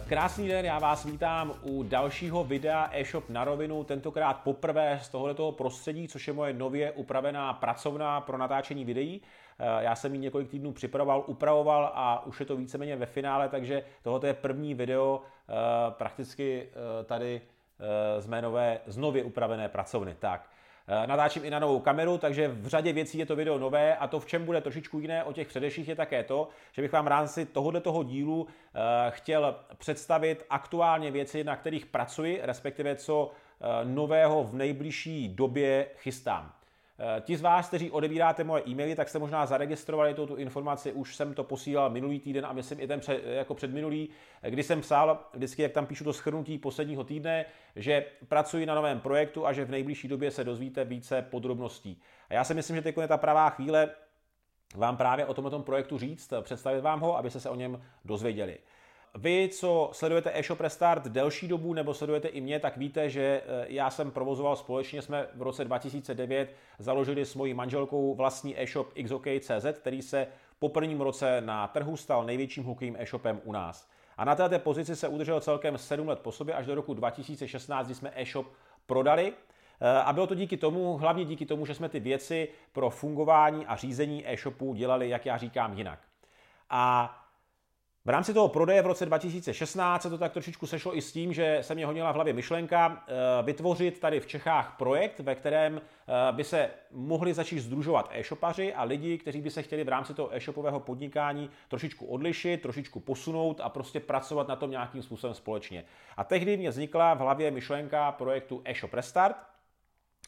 Krásný den, já vás vítám u dalšího videa e-shop na rovinu, tentokrát poprvé z tohoto prostředí, což je moje nově upravená pracovna pro natáčení videí. Eh, já jsem ji několik týdnů připravoval, upravoval a už je to víceméně ve finále, takže tohoto je první video eh, prakticky eh, tady z mé nové, z nově upravené pracovny. Tak, natáčím i na novou kameru, takže v řadě věcí je to video nové a to, v čem bude trošičku jiné od těch předešlých, je také to, že bych vám rámci tohoto toho dílu eh, chtěl představit aktuálně věci, na kterých pracuji, respektive co eh, nového v nejbližší době chystám. Eh, ti z vás, kteří odebíráte moje e-maily, tak jste možná zaregistrovali tu informaci, už jsem to posílal minulý týden a myslím i ten před, jako předminulý, eh, kdy jsem psal, vždycky jak tam píšu to schrnutí posledního týdne, že pracuji na novém projektu a že v nejbližší době se dozvíte více podrobností. A já si myslím, že teď je ta pravá chvíle vám právě o tomto projektu říct, představit vám ho, abyste se o něm dozvěděli. Vy, co sledujete eShop Restart delší dobu nebo sledujete i mě, tak víte, že eh, já jsem provozoval společně, jsme v roce 2009 založili s mojí manželkou vlastní e-shop XOK.cz, který se po prvním roce na trhu stal největším hokejím e-shopem u nás. A na této pozici se udržel celkem 7 let po sobě až do roku 2016, kdy jsme e-shop prodali. Eh, a bylo to díky tomu, hlavně díky tomu, že jsme ty věci pro fungování a řízení e-shopu dělali, jak já říkám, jinak. A v rámci toho prodeje v roce 2016 se to tak trošičku sešlo i s tím, že se mě honila v hlavě myšlenka eh, vytvořit tady v Čechách projekt, ve kterém eh, by se mohli začít združovat e-shopaři a lidi, kteří by se chtěli v rámci toho e-shopového podnikání trošičku odlišit, trošičku posunout a prostě pracovat na tom nějakým způsobem společně. A tehdy mě vznikla v hlavě myšlenka projektu e-shop Restart,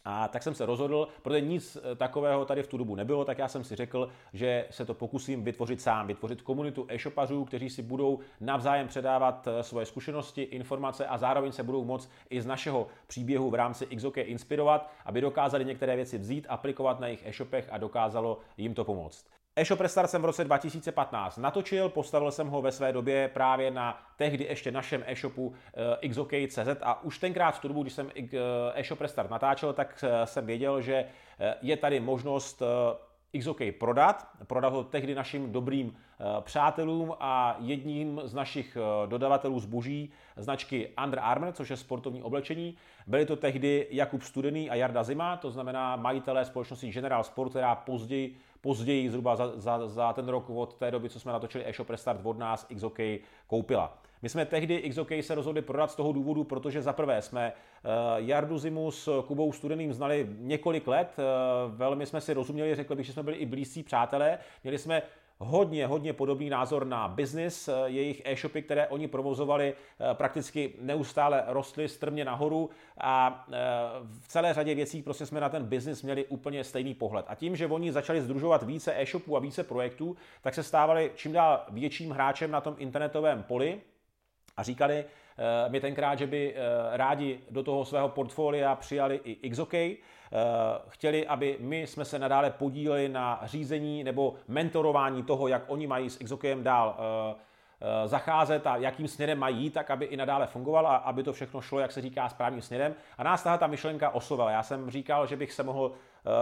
a tak jsem se rozhodl, protože nic eh, takového tady v tu dobu nebylo, tak já jsem si řekl, že se to pokusím vytvořit sám, vytvořit komunitu e-shopařů, kteří si budou navzájem předávat eh, svoje zkušenosti, informace a zároveň se budou moct i z našeho příběhu v rámci XOK inspirovat, aby dokázali některé věci vzít, aplikovat na jejich e-shopech a dokázalo jim to pomoct. E-shop Restart jsem v roce 2015 natočil, postavil jsem ho ve své době právě na tehdy ještě našem e-shopu eh, xok.cz a už tenkrát v tu dobu, když jsem eh, e-shop Restart natáčel, tak eh, jsem věděl, že je tady možnost XOK prodat. Prodat ho tehdy našim dobrým přátelům a jedním z našich dodavatelů zboží značky Under Armour, což je sportovní oblečení. Byli to tehdy Jakub Studený a Jarda Zima, to znamená majitelé společnosti General Sport, která později později, zhruba za, za, za ten rok od té doby, co jsme natočili e-shop Restart od nás, XOK koupila. My jsme tehdy XOK se rozhodli prodat z toho důvodu, protože za prvé jsme uh, Jardu Zimu s Kubou Studeným znali několik let, uh, velmi jsme si rozuměli, řekl bych, že jsme byli i blízcí přátelé, měli jsme hodně, hodně podobný názor na business. Jejich e-shopy, které oni provozovali, eh, prakticky neustále rostly strmě nahoru a eh, v celé řadě věcí prostě jsme na ten business měli úplně stejný pohled. A tím, že oni začali združovat více e-shopů a více projektů, tak se stávali čím dál větším hráčem na tom internetovém poli a říkali uh, mi tenkrát, že by uh, rádi do toho svého portfolia přijali i XOK, uh, chtěli, aby my jsme se nadále podíleli na řízení nebo mentorování toho, jak oni mají s XOKem dál zacházet a jakým směrem mají tak aby i nadále fungoval a aby to všechno šlo, jak se říká, správným směrem. A nás tahle ta myšlenka oslovila. Já jsem říkal, že bych se mohl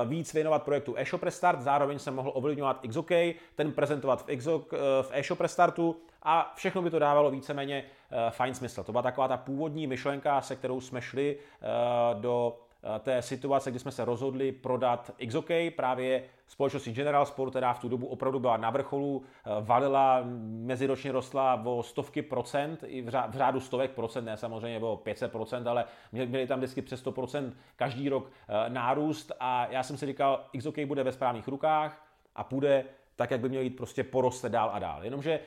víc věnovat projektu eShop Restart, zároveň jsem mohl ovlivňovat XOK, ten prezentovat v, XOK, v eShop Restartu a všechno by to dávalo víceméně uh, fajn smysl. To byla taková ta původní myšlenka, se kterou jsme šli do té situace, kdy jsme se rozhodli prodat XOK, právě společnosti General Sport, která v tu dobu opravdu byla na vrcholu, valila, meziročně rostla o stovky procent, i v, řádu, stovek procent, ne samozřejmě o 500 procent, ale měli tam vždycky přes 100 procent každý rok nárůst a já jsem si říkal, XOK bude ve správných rukách a půjde tak, jak by měl jít prostě poroste dál a dál. Jenomže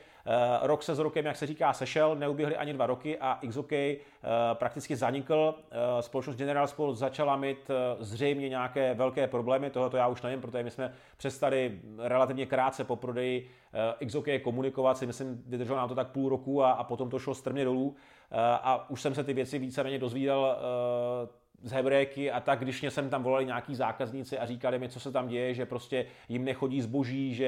rok se s rokem, jak se říká, sešel, neuběhly ani dva roky a XOK uh, prakticky zanikl. Uh, společnost General Sport začala mít zřejmě nějaké velké problémy, tohoto já už nevím, protože my jsme přestali relativně krátce po prodeji XOK komunikovat, si myslím, vydrželo nám to tak půl roku a, a potom to šlo strmě dolů a už jsem se ty věci víceméně dozvídal z Hebrejky a tak, když mě sem tam volali nějaký zákazníci a říkali mi, co se tam děje, že prostě jim nechodí zboží, že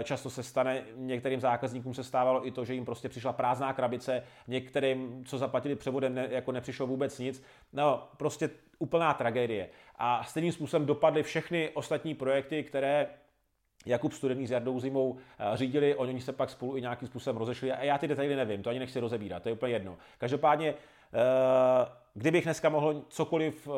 eh, často se stane, některým zákazníkům se stávalo i to, že jim prostě přišla prázdná krabice, některým, co zaplatili převodem, ne, jako nepřišlo vůbec nic. No, prostě úplná tragédie. A stejným způsobem dopadly všechny ostatní projekty, které Jakub Studený s Jardou Zimou řídili, oni se pak spolu i nějakým způsobem rozešli a já ty detaily nevím, to ani nechci rozebírat, to je úplně jedno. Každopádně Kdybych dneska mohl cokoliv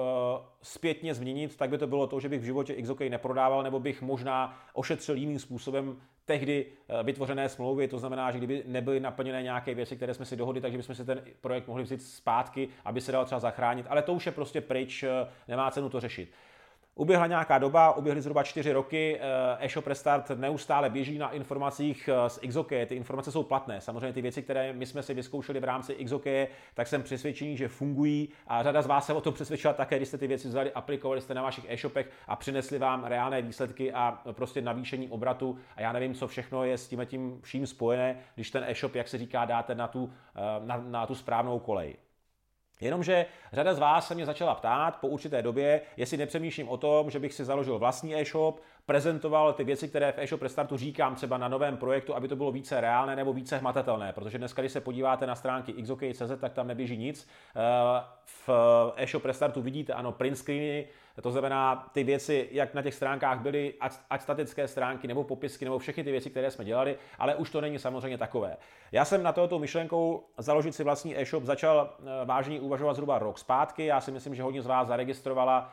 zpětně změnit, tak by to bylo to, že bych v životě XOK neprodával, nebo bych možná ošetřil jiným způsobem tehdy eh, vytvořené smlouvy, to znamená, že kdyby nebyly naplněné nějaké věci, které jsme si dohodli, takže bychom si ten projekt mohli vzít zpátky, aby se dal třeba zachránit, ale to už je prostě pryč, eh, nemá cenu to řešit. Uběhla nějaká doba, uběhly zhruba čtyři roky, eh, e-shop Restart neustále běží na informacích z XOK, ty informace jsou platné. Samozřejmě ty věci, které my jsme si vyzkoušeli v rámci XOK, tak jsem přesvědčený, že fungují a řada z vás se o tom přesvědčila také, když jste ty věci vzali, aplikovali jste na vašich e-shopech a přinesli vám reálné výsledky a prostě navýšení obratu a já nevím, co všechno je s tím tím vším spojené, když ten e-shop, jak se říká, dáte na tu, eh, na, na tu správnou kolej. Jenomže řada z vás se mě začala ptát po určité době, jestli nepřemýšlím o tom, že bych si založil vlastní e-shop, prezentoval ty věci, které v e-shop restartu říkám třeba na novém projektu, aby to bylo více reálné nebo více hmatatelné, protože dneska, když se podíváte na stránky xok.cz, tak tam neběží nic. Eh, v e-shop restartu vidíte, ano, print screeny, to znamená ty věci, jak na těch stránkách byly, ať, ať statické stránky nebo popisky nebo všechny ty věci, které jsme dělali, ale už to není samozřejmě takové. Já jsem na tohoto myšlenkou založit si vlastní e-shop začal eh, vážně uvažovat zhruba rok zpátky. Já si myslím, že hodně z vás zaregistrovala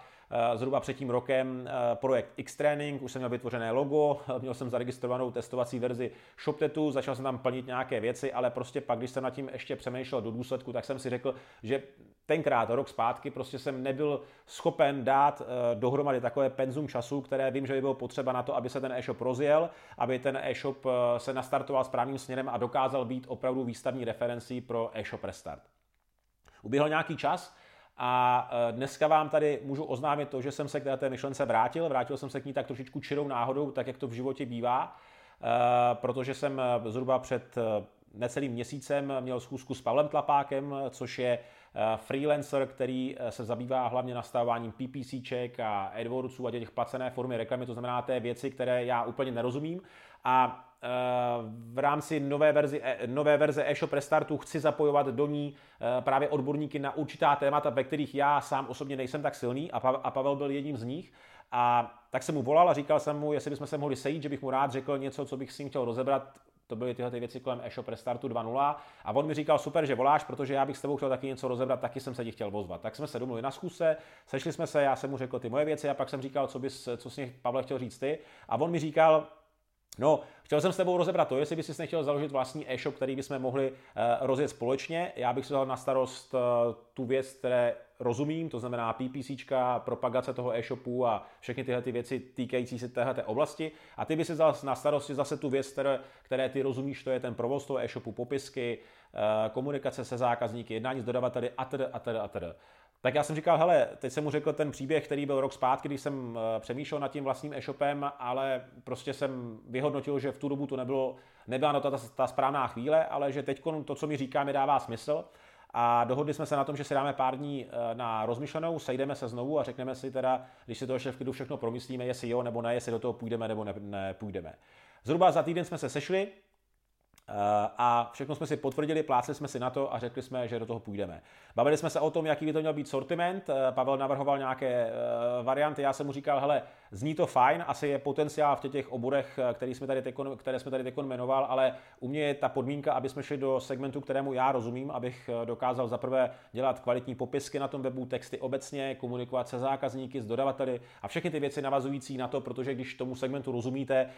zhruba před tím rokem eh, projekt X-Training, už jsem měl vytvořené logo, měl jsem zaregistrovanou testovací verzi ShopTetu, začal jsem tam plnit nějaké věci, ale prostě pak, když jsem nad tím ještě přemýšlel do důsledku, tak jsem si řekl, že tenkrát, rok zpátky, prostě jsem nebyl schopen dát eh, dohromady takové penzum času, které vím, že by bylo potřeba na to, aby se ten e-shop rozjel, aby ten e-shop se nastartoval správným směrem a dokázal být opravdu výstavní referencí pro e-shop Restart. Uběhl nějaký čas, a e, dneska vám tady můžu oznámit to, že jsem se k té myšlence vrátil. Vrátil jsem se k ní tak trošičku čirou náhodou, tak jak to v životě bývá, e, protože jsem e, zhruba před necelým měsícem měl schůzku s Pavlem Tlapákem, což je freelancer, který se zabývá hlavně nastavováním PPCček a AdWordsů a těch placené formy reklamy, to znamená té věci, které já úplně nerozumím. A v rámci nové, verzi, e, nové verze e-shop restartu chci zapojovat do ní e, právě odborníky na určitá témata, ve kterých já sám osobně nejsem tak silný a Pavel byl jedním z nich. A tak jsem mu volal a říkal jsem mu, jestli bychom se mohli sejít, že bych mu rád řekl něco, co bych s ním chtěl rozebrat. To byly tyhle ty věci kolem e-shop restartu 2.0 a on mi říkal, super, že voláš, protože já bych s tebou chtěl taky něco rozebrat, taky jsem se ti chtěl vozvat. Tak jsme se domluvili na schůzce, sešli jsme se, já jsem mu řekl ty moje věci a pak jsem říkal, co bys, co s nich Pavel chtěl říct ty. A on mi říkal, No, chtěl jsem s tebou rozebrat to, jestli bys si nechtěl založit vlastní e-shop, který bychom mohli uh, rozjet společně. Já bych si dal na starost uh, tu věc, které rozumím, to znamená PPC, propagace toho e-shopu a všechny tyhle ty věci týkající se téhle oblasti. A ty by si vzal na starosti zase tu věc, které, které ty rozumíš, to je ten provoz toho e-shopu, popisky, uh, komunikace se zákazníky, jednání s dodavateli atd. atd. atd. Tak já jsem říkal, hele, teď jsem mu řekl ten příběh, který byl rok zpátky, když jsem eh, přemýšlel nad tím vlastním e-shopem, ale prostě jsem vyhodnotil, že v tu dobu to nebylo, nebyla na to ta, ta správná chvíle, ale že teď to, co mi říká, mi dává smysl. A dohodli jsme se na tom, že si dáme pár dní eh, na rozmyšlenou, sejdeme se znovu a řekneme si teda, když si to ještě v klidu všechno promyslíme, jestli jo nebo ne, jestli do toho půjdeme nebo nepůjdeme. Ne, Zhruba za týden jsme se sešli, a všechno jsme si potvrdili, plácli jsme si na to a řekli jsme, že do toho půjdeme. Bavili jsme se o tom, jaký by to měl být sortiment. Eh, Pavel navrhoval nějaké eh, varianty, já jsem mu říkal, hele, zní to fajn, asi je potenciál v těch oborech, který jsme tady tekon, které jsme tady teď jmenoval, ale u mě je ta podmínka, aby jsme šli do segmentu, kterému já rozumím, abych dokázal zaprvé dělat kvalitní popisky na tom webu, texty obecně, komunikovat se zákazníky, s dodavateli a všechny ty věci navazující na to, protože když tomu segmentu rozumíte,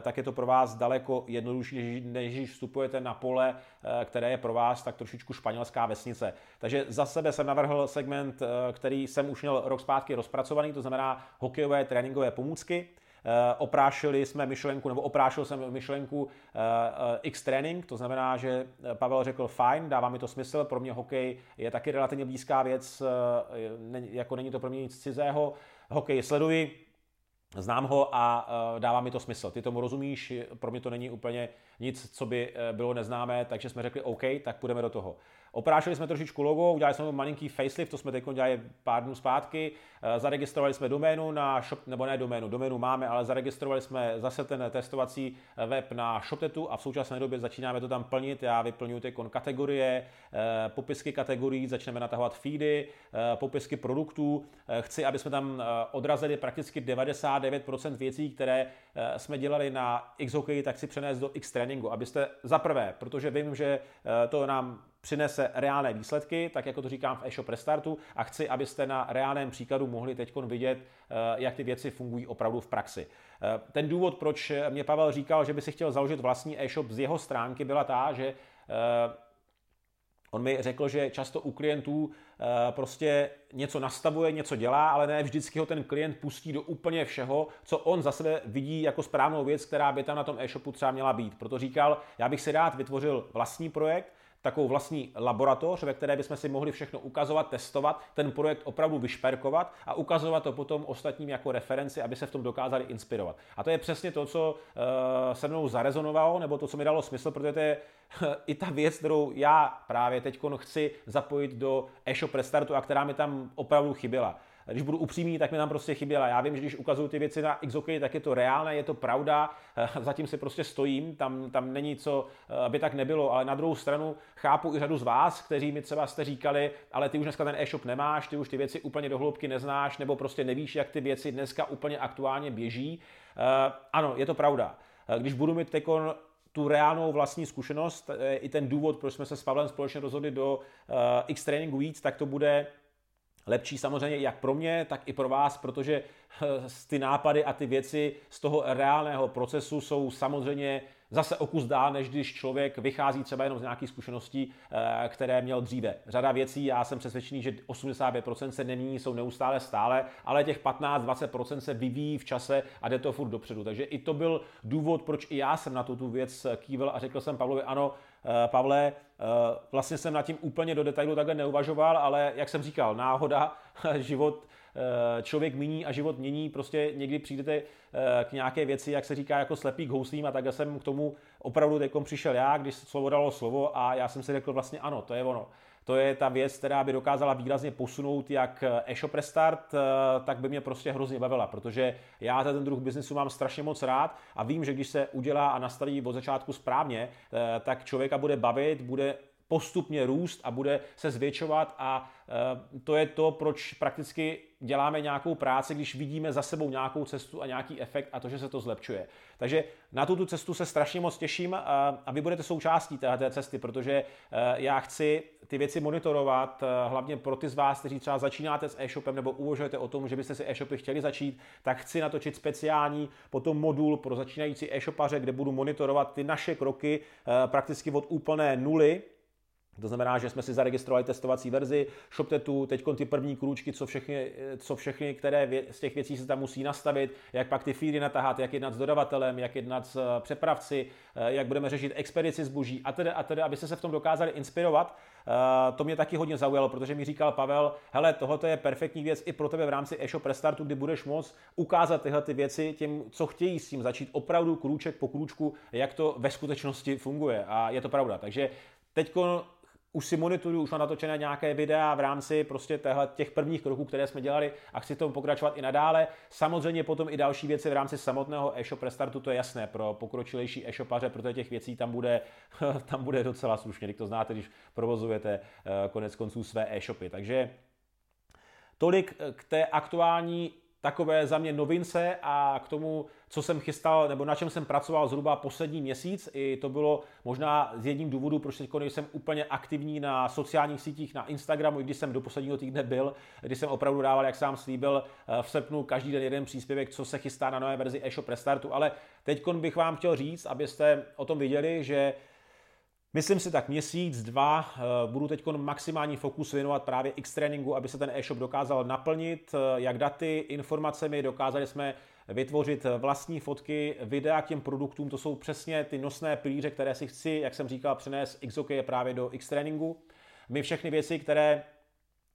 tak je to pro vás daleko jednodušší, než vstupujete na pole, eh, které je pro vás tak trošičku španělská vesnice. Takže za sebe jsem navrhl segment, eh, který jsem už měl rok zpátky rozpracovaný, to znamená hokejové tréninkové pomůcky. Eh, oprášili jsme myšlenku, nebo oprášil jsem myšlenku X trénink, to znamená, že Pavel řekl fajn, dává mi to smysl, pro mě hokej je taky relativně blízká věc, jako není to pro mě nic cizého. Hokej sleduji, Znám ho a dává mi to smysl. Ty tomu rozumíš, pro mě to není úplně nic, co by bylo neznámé, takže jsme řekli OK, tak půjdeme do toho. Oprášili jsme trošičku logo, udělali jsme malinký facelift, to jsme teď dělali pár dnů zpátky, eh, zaregistrovali jsme doménu na shop, nebo ne doménu, doménu máme, ale zaregistrovali jsme zase ten testovací web na ShopTetu a v současné době začínáme to tam plnit. Já vyplňuji teď kategorie, eh, popisky kategorií, začneme natahovat feedy, eh, popisky produktů. Chci, aby jsme tam odrazili prakticky 99% věcí, které jsme dělali na XHockey, tak si přenést do X tréninku, abyste za prvé, protože vím, že to nám přinese reálné výsledky, tak jako to říkám v e-shop restartu a chci, abyste na reálném příkladu mohli teď vidět, eh, jak ty věci fungují opravdu v praxi. Eh, ten důvod, proč mě Pavel říkal, že by si chtěl založit vlastní e-shop z jeho stránky, byla ta, že eh, On mi řekl, že často u klientů prostě něco nastavuje, něco dělá, ale ne vždycky ho ten klient pustí do úplně všeho, co on za sebe vidí jako správnou věc, která by tam na tom e-shopu třeba měla být. Proto říkal, já bych si rád vytvořil vlastní projekt, takovou vlastní laboratoř, ve které bychom si mohli všechno ukazovat, testovat, ten projekt opravdu vyšperkovat a ukazovat to potom ostatním jako referenci, aby se v tom dokázali inspirovat. A to je přesně to, co uh, se mnou zarezonovalo, nebo to, co mi dalo smysl, protože to je i ta věc, kterou já právě teď chci zapojit do e-shop restartu a která mi tam opravdu chyběla když budu upřímný, tak mi tam prostě chyběla. Já vím, že když ukazuju ty věci na XOK, tak je to reálné, je to pravda, zatím si prostě stojím, tam, tam není co, aby tak nebylo, ale na druhou stranu chápu i řadu z vás, kteří mi třeba jste říkali, ale ty už dneska ten e-shop nemáš, ty už ty věci úplně dohloubky neznáš, nebo prostě nevíš, jak ty věci dneska úplně aktuálně běží. Eh, ano, je to pravda. Eh, když budu mít tekon tu reálnou vlastní zkušenost, eh, i ten důvod, proč jsme se s Pavlem společně rozhodli do X Training víc, tak to bude lepší samozřejmě jak pro mě, tak i pro vás, protože eh, ty nápady a ty věci z toho reálného procesu jsou samozřejmě zase o kus dál, než když člověk vychází třeba jenom z nějakých zkušeností, eh, které měl dříve. Řada věcí, já jsem přesvědčený, že 85% se nemění, jsou neustále stále, ale těch 15-20% se vyvíjí v čase a jde to furt dopředu. Takže i to byl důvod, proč i já jsem na tu, tu věc kývel a řekl jsem Pavlovi, ano, Pavle, eh, vlastně jsem nad tím úplně do detailu takhle neuvažoval, ale jak jsem říkal, náhoda, život eh, člověk mění a život mění, prostě někdy přijdete k nějaké věci, jak se říká, jako slepý k houslím a takhle jsem k tomu opravdu teď přišel já, když slovo dalo slovo a já jsem si řekl vlastně ano, to je ono to je ta věc, která by dokázala výrazně posunout jak e-shop restart, eh, tak by mě prostě hrozně bavila, protože já ten druh biznesu mám strašně moc rád a vím, že když se udělá a nastaví od začátku správně, eh, tak člověka bude bavit, bude postupně růst a bude se zvětšovat a e, to je to, proč prakticky děláme nějakou práci, když vidíme za sebou nějakou cestu a nějaký efekt a to, že se to zlepšuje. Takže na tuto cestu se strašně moc těším a vy budete součástí té cesty, protože e, já chci ty věci monitorovat, e, hlavně pro ty z vás, kteří třeba začínáte s e-shopem nebo uvažujete o tom, že byste si e-shopy chtěli začít, tak chci natočit speciální potom modul pro začínající e-shopaře, kde budu monitorovat ty naše kroky prakticky od úplné nuly, to znamená, že jsme si zaregistrovali testovací verzi ShopTetu, teď ty první krůčky, co všechny, co všechny které vě, z těch věcí se tam musí nastavit, jak pak ty feedy natahat, jak jednat s dodavatelem, jak jednat s eh, přepravci, eh, jak budeme řešit expedici zboží a tedy, a tedy, abyste se v tom dokázali inspirovat. Eh, to mě taky hodně zaujalo, protože mi říkal Pavel, hele, tohle je perfektní věc i pro tebe v rámci e-shop restartu, kdy budeš moct ukázat tyhle ty věci těm, co chtějí s tím začít opravdu krůček po krůčku, jak to ve skutečnosti funguje. A je to pravda. Takže Teď už si monitoruju, už mám natočené nějaké videa v rámci prostě téhle, těch prvních kroků, které jsme dělali a chci tomu pokračovat i nadále. Samozřejmě potom i další věci v rámci samotného e-shop restartu, to je jasné pro pokročilejší e-shopaře, protože těch věcí tam bude, tam bude docela slušně, když to znáte, když provozujete eh, konec konců své e-shopy. Takže tolik k té aktuální takové za mě novince a k tomu, co jsem chystal, nebo na čem jsem pracoval zhruba poslední měsíc. I to bylo možná z jedním důvodů, proč teď jsem úplně aktivní na sociálních sítích, na Instagramu, i když jsem do posledního týdne byl, kdy jsem opravdu dával, jak sám slíbil, eh, v srpnu každý den jeden příspěvek, co se chystá na nové verzi e-shop Restartu. Ale teď bych vám chtěl říct, abyste o tom viděli, že Myslím si tak měsíc, dva, eh, budu teď maximální fokus věnovat právě X tréninku, aby se ten e-shop dokázal naplnit, eh, jak daty, informacemi, dokázali jsme vytvořit vlastní fotky, videa k těm produktům, to jsou přesně ty nosné pilíře, které si chci, jak jsem říkal, přenést XOK právě do X tréninku. My všechny věci, které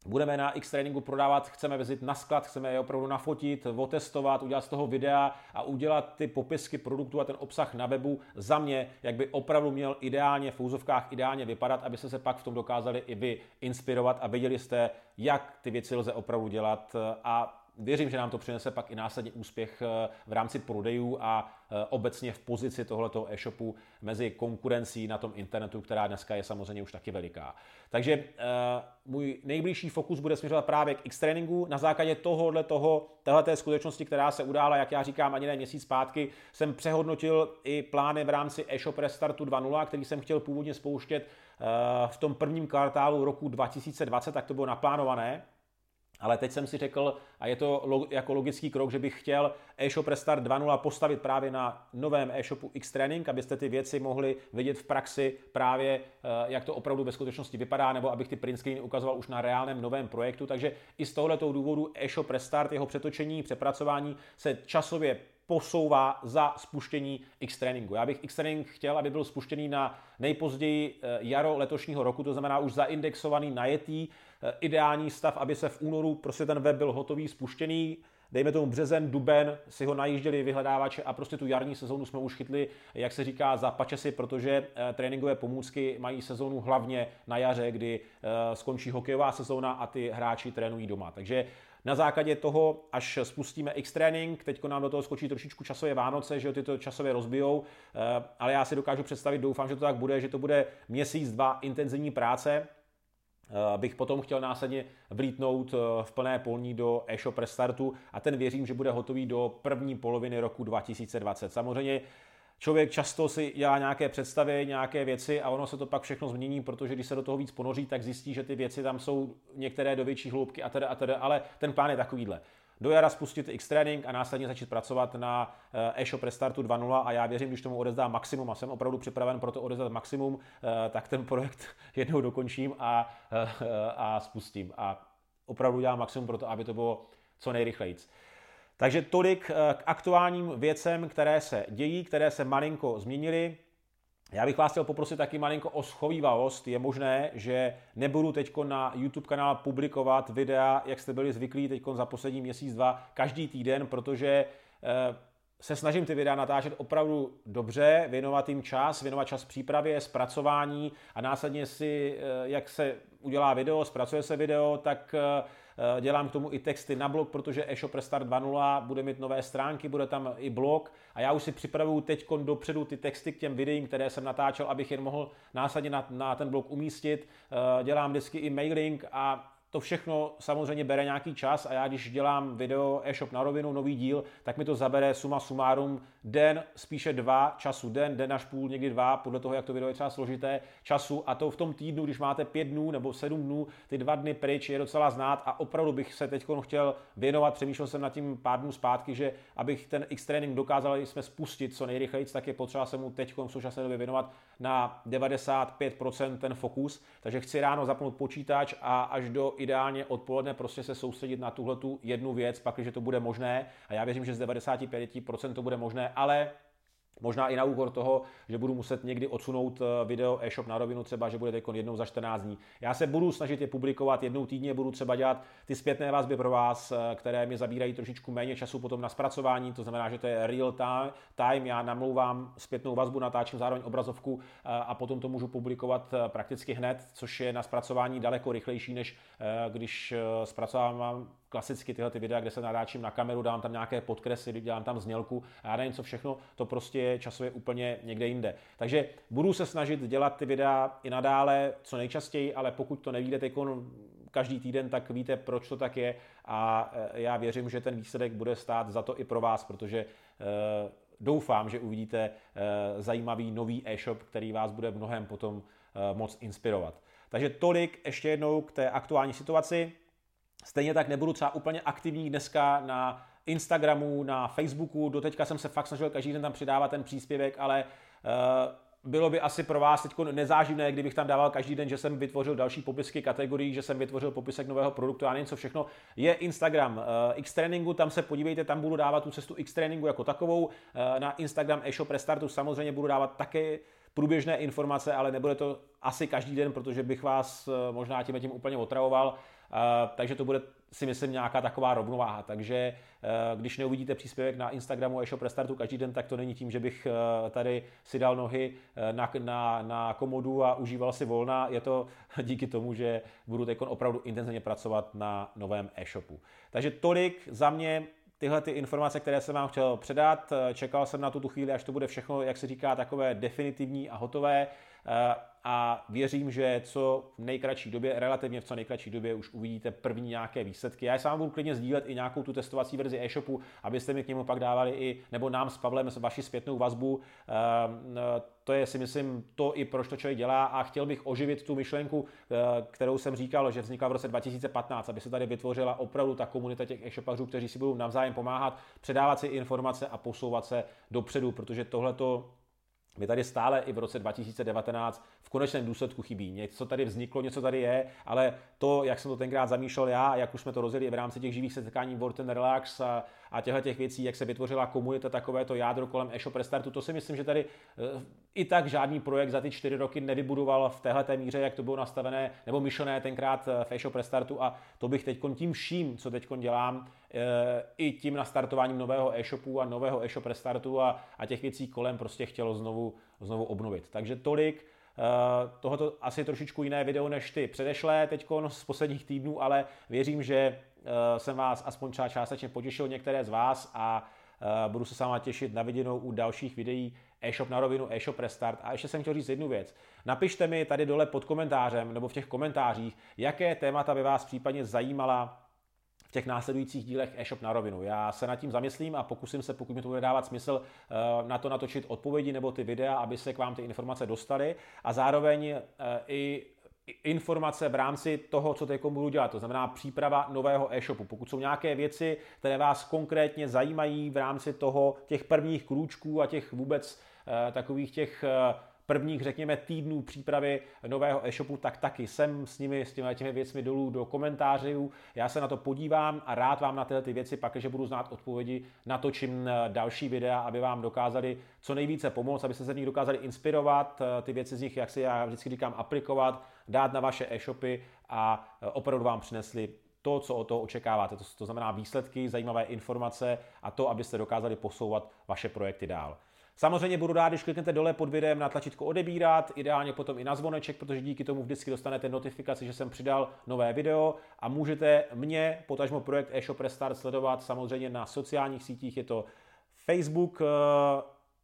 Budeme na X tréninku prodávat, chceme vezit na sklad, chceme je opravdu nafotit, otestovat, udělat z toho videa a udělat ty popisky produktů a ten obsah na webu za mě, jak by opravdu měl ideálně v úzovkách ideálně vypadat, abyste se pak v tom dokázali i vy inspirovat a věděli jste, jak ty věci lze opravdu dělat a věřím, že nám to přinese pak i následně úspěch eh, v rámci prodejů a eh, obecně v pozici tohoto e-shopu mezi konkurencí na tom internetu, která dneska je samozřejmě už taky veliká. Takže uh, můj nejbližší fokus bude směřovat právě k X-tréninku. Na základě tohohle toho, téhleté skutečnosti, která se udála, jak já říkám, ani ne měsíc zpátky, jsem přehodnotil i plány v rámci e-shop Restartu 2.0, který jsem chtěl původně spouštět v tom prvním kvartálu roku 2020, tak to bylo naplánované. Ale teď jsem si řekl, a je to jako logický krok, že bych chtěl e-shop Restart 2.0 postavit právě na novém e-shopu X-Training, abyste ty věci mohli vidět v praxi právě, eh, jak to opravdu ve skutečnosti vypadá, nebo abych ty print screeny ukazoval už na reálném novém projektu. Takže i z tohoto důvodu e-shop Restart, jeho přetočení, přepracování se časově posouvá za spuštění X-Trainingu. Já bych X-Training chtěl, aby byl spuštěný na nejpozději eh, jaro letošního roku, to znamená už zaindexovaný, najetý, eh, ideální stav, aby se v únoru prostě ten web byl hotový, spuštěný, dejme tomu březen, duben, si ho najížděli vyhledávače a prostě tu jarní sezónu jsme už chytli, jak se říká, za pačesy, protože eh, tréninkové pomůcky mají sezónu hlavně na jaře, kdy skončí hokejová sezóna a ty hráči trénují doma. Takže na základě toho, až spustíme X-Training, teď nám do toho skočí trošičku časové Vánoce, že ty to časově rozbijou, eh, ale já si dokážu představit, doufám, že to tak bude, že to bude měsíc, dva intenzivní práce, eh, bych potom chtěl následně vlítnout eh, v plné polní do e-shop restartu a ten věřím, že bude hotový do první poloviny roku 2020. Samozřejmě člověk často si dělá nějaké představy, nějaké věci a ono se to pak všechno změní, protože když se do toho víc ponoří, tak zjistí, že ty věci tam jsou některé do větší hloubky a tedy a tedy, ale ten plán je takovýhle. Do jara spustit X-Training a následně začít pracovat na eh, e-shop Restartu 2.0 a já věřím, když tomu odezdám maximum a jsem opravdu připraven pro to odezdat maximum, eh, tak ten projekt jednou dokončím a, eh, a spustím. A opravdu dělám maximum pro to, aby to bylo co nejrychleji. Takže tolik eh, k aktuálním věcem, které se dějí, které se malinko změnily. Já bych vás chtěl poprosit taky malinko o schovývavost. Je možné, že nebudu teď na YouTube kanál publikovat videa, jak jste byli zvyklí teď za poslední měsíc, dva, každý týden, protože eh, se snažím ty videa natáčet opravdu dobře, věnovat jim čas, věnovat čas přípravě, zpracování a následně si, eh, jak se udělá video, zpracuje se video, tak dělám k tomu i texty na blog, protože eShop Restart 2.0 bude mít nové stránky, bude tam i blog a já už si připravuju teď dopředu ty texty k těm videím, které jsem natáčel, abych je mohl následně na, na ten blog umístit. Eh, dělám vždycky i mailing a to všechno samozřejmě bere nějaký čas a já když dělám video e-shop na rovinu, nový díl, tak mi to zabere suma sumárum den, spíše dva času, den, den až půl, někdy dva, podle toho, jak to video je třeba složité času. A to v tom týdnu, když máte pět dnů nebo sedm dnů, ty dva dny pryč je docela znát a opravdu bych se teď chtěl věnovat, přemýšlel jsem nad tím pár dnů zpátky, že abych ten X-Training dokázal jsme spustit co nejrychleji, tak je potřeba se mu teď v současné době věnovat na 95% ten fokus, takže chci ráno zapnout počítač a až do ideálně odpoledne prostě se soustředit na tuhle jednu věc, pak, že to bude možné a já věřím, že z 95% to bude možné, ale Možná i na úkor toho, že budu muset někdy odsunout eh, video e-shop na rovinu, třeba, že bude teď jednou za 14 dní. Já se budu snažit je publikovat jednou týdně, budu třeba dělat ty zpětné vazby pro vás, eh, které mi zabírají trošičku méně času potom na zpracování, to znamená, že to je real time, já namlouvám zpětnou vazbu, natáčím zároveň obrazovku eh, a potom to můžu publikovat prakticky hned, což je na zpracování daleko rychlejší, než když zpracovávám klasicky tyhle ty videa, kde se nadáčím na kameru, dám tam nějaké podkresy, dělám tam znělku a já nevím co všechno, to prostě je časově úplně někde jinde. Takže budu se snažit dělat ty videa i nadále co nejčastěji, ale pokud to nevíde teď každý týden, tak víte, proč to tak je a e, já věřím, že ten výsledek bude stát za to i pro vás, protože e, doufám, že uvidíte e, zajímavý nový e-shop, který vás bude mnohem potom moc inspirovat. Takže tolik ještě jednou k té aktuální situaci. Stejně tak nebudu třeba úplně aktivní dneska na Instagramu, na Facebooku. Doteďka jsem se fakt snažil každý den tam přidávat ten příspěvek, ale uh, bylo by asi pro vás teď nezáživné, kdybych tam dával každý den, že jsem vytvořil další popisky kategorií, že jsem vytvořil popisek nového produktu a něco všechno. Je Instagram uh, X Trainingu, tam se podívejte, tam budu dávat tu cestu X Trainingu jako takovou. Uh, na Instagram e-shop Restartu samozřejmě budu dávat také průběžné informace, ale nebude to asi každý den, protože bych vás možná tím tím úplně otravoval takže to bude si myslím nějaká taková rovnováha. Takže eh, když neuvidíte příspěvek na Instagramu e-shop Restartu každý den, tak to není tím, že bych eh, tady si dal nohy eh, na, na, na komodu a užíval si volna. Je to díky tomu, že budu teď opravdu intenzivně pracovat na novém e-shopu. Takže tolik za mě tyhle ty informace, které jsem vám chtěl předat. Čekal jsem na tu chvíli, až to bude všechno, jak se říká, takové definitivní a hotové a věřím, že co v nejkratší době, relativně v co nejkratší době už uvidíte první nějaké výsledky. Já sám budu klidně sdílet i nějakou tu testovací verzi e-shopu, abyste mi k němu pak dávali i, nebo nám s Pavlem vaši zpětnou vazbu. Ehm, to je si myslím to i proč to člověk dělá a chtěl bych oživit tu myšlenku, eh, kterou jsem říkal, že vznikla v roce 2015, aby se tady vytvořila opravdu ta komunita těch e-shopařů, kteří si budou navzájem pomáhat, předávat si informace a posouvat se dopředu, protože tohle mi tady stále i v roce 2019 v konečném důsledku chybí. Něco tady vzniklo, něco tady je, ale to, jak jsem to tenkrát zamýšlel já, jak už jsme to rozjeli v rámci těch živých setkání World and Relax a, a těchto těch věcí, jak se vytvořila komunita, takové to jádro kolem e-shop restartu, to si myslím, že tady eh, i tak žádný projekt za ty čtyři roky nevybudoval v téhle míře, jak to bylo nastavené nebo myšlené tenkrát eh, v e-shop restartu a to bych teď tím vším, co teď dělám, eh, i tím nastartováním nového e-shopu a nového e-shop restartu a, a těch věcí kolem prostě chtělo znovu, znovu obnovit. Takže tolik. Tohoto asi trošičku jiné video než ty předešlé teď z posledních týdnů, ale věřím, že Eh, jsem vás aspoň třeba částečně potěšil některé z vás a eh, budu se s váma těšit na viděnou u dalších videí e-shop na rovinu, e-shop restart. A ještě jsem chtěl říct jednu věc. Napište mi tady dole pod komentářem nebo v těch komentářích, jaké témata by vás případně zajímala v těch následujících dílech e-shop na rovinu. Já se nad tím zamyslím a pokusím se, pokud mi to bude dávat smysl, eh, na to natočit odpovědi nebo ty videa, aby se k vám ty informace dostaly a zároveň i informace v rámci toho, co teď budu dělat, to znamená příprava nového e-shopu. Pokud jsou nějaké věci, které vás konkrétně zajímají v rámci toho těch prvních krůčků a těch vůbec eh, takových těch eh, prvních, řekněme, týdnů přípravy nového e-shopu, tak taky jsem s nimi, s těmi, těmi věcmi dolů do komentářů. Já se na to podívám a rád vám na tyhle ty věci, pak, že budu znát odpovědi, natočím eh, další videa, aby vám dokázali co nejvíce pomoct, abyste se z nich dokázali inspirovat, eh, ty věci z nich, jak si já vždycky říkám, aplikovat, dát na vaše e-shopy a eh, opravdu vám přinesli to, co od toho očekáváte. To, to znamená výsledky, zajímavé informace a to, abyste dokázali posouvat vaše projekty dál. Samozřejmě budu rád, když kliknete dole pod videem na tlačítko odebírat, ideálně potom i na zvoneček, protože díky tomu vždycky dostanete notifikaci, že jsem přidal nové video. A můžete mě, potažmo projekt eShop Restart sledovat samozřejmě na sociálních sítích, je to Facebook, eh,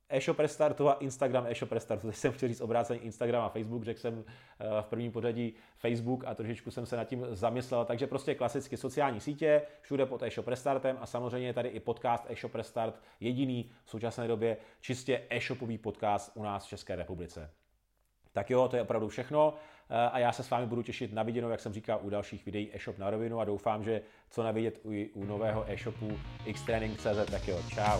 e-shop restartu a Instagram e-shop restartu. Teď jsem chtěl říct obráceně Instagram a Facebook, řekl jsem eh, v prvním pořadí Facebook a trošičku jsem se nad tím zamyslel. Takže prostě klasicky sociální sítě, všude pod e-shop restartem a samozřejmě tady i podcast e-shop restart, jediný v současné době čistě e-shopový podcast u nás v České republice. Tak jo, to je opravdu všechno eh, a já se s vámi budu těšit na viděnou, jak jsem říkal, u dalších videí e-shop na rovinu a doufám, že co navidět u, u nového e-shopu xtraining.cz, tak jo, čau.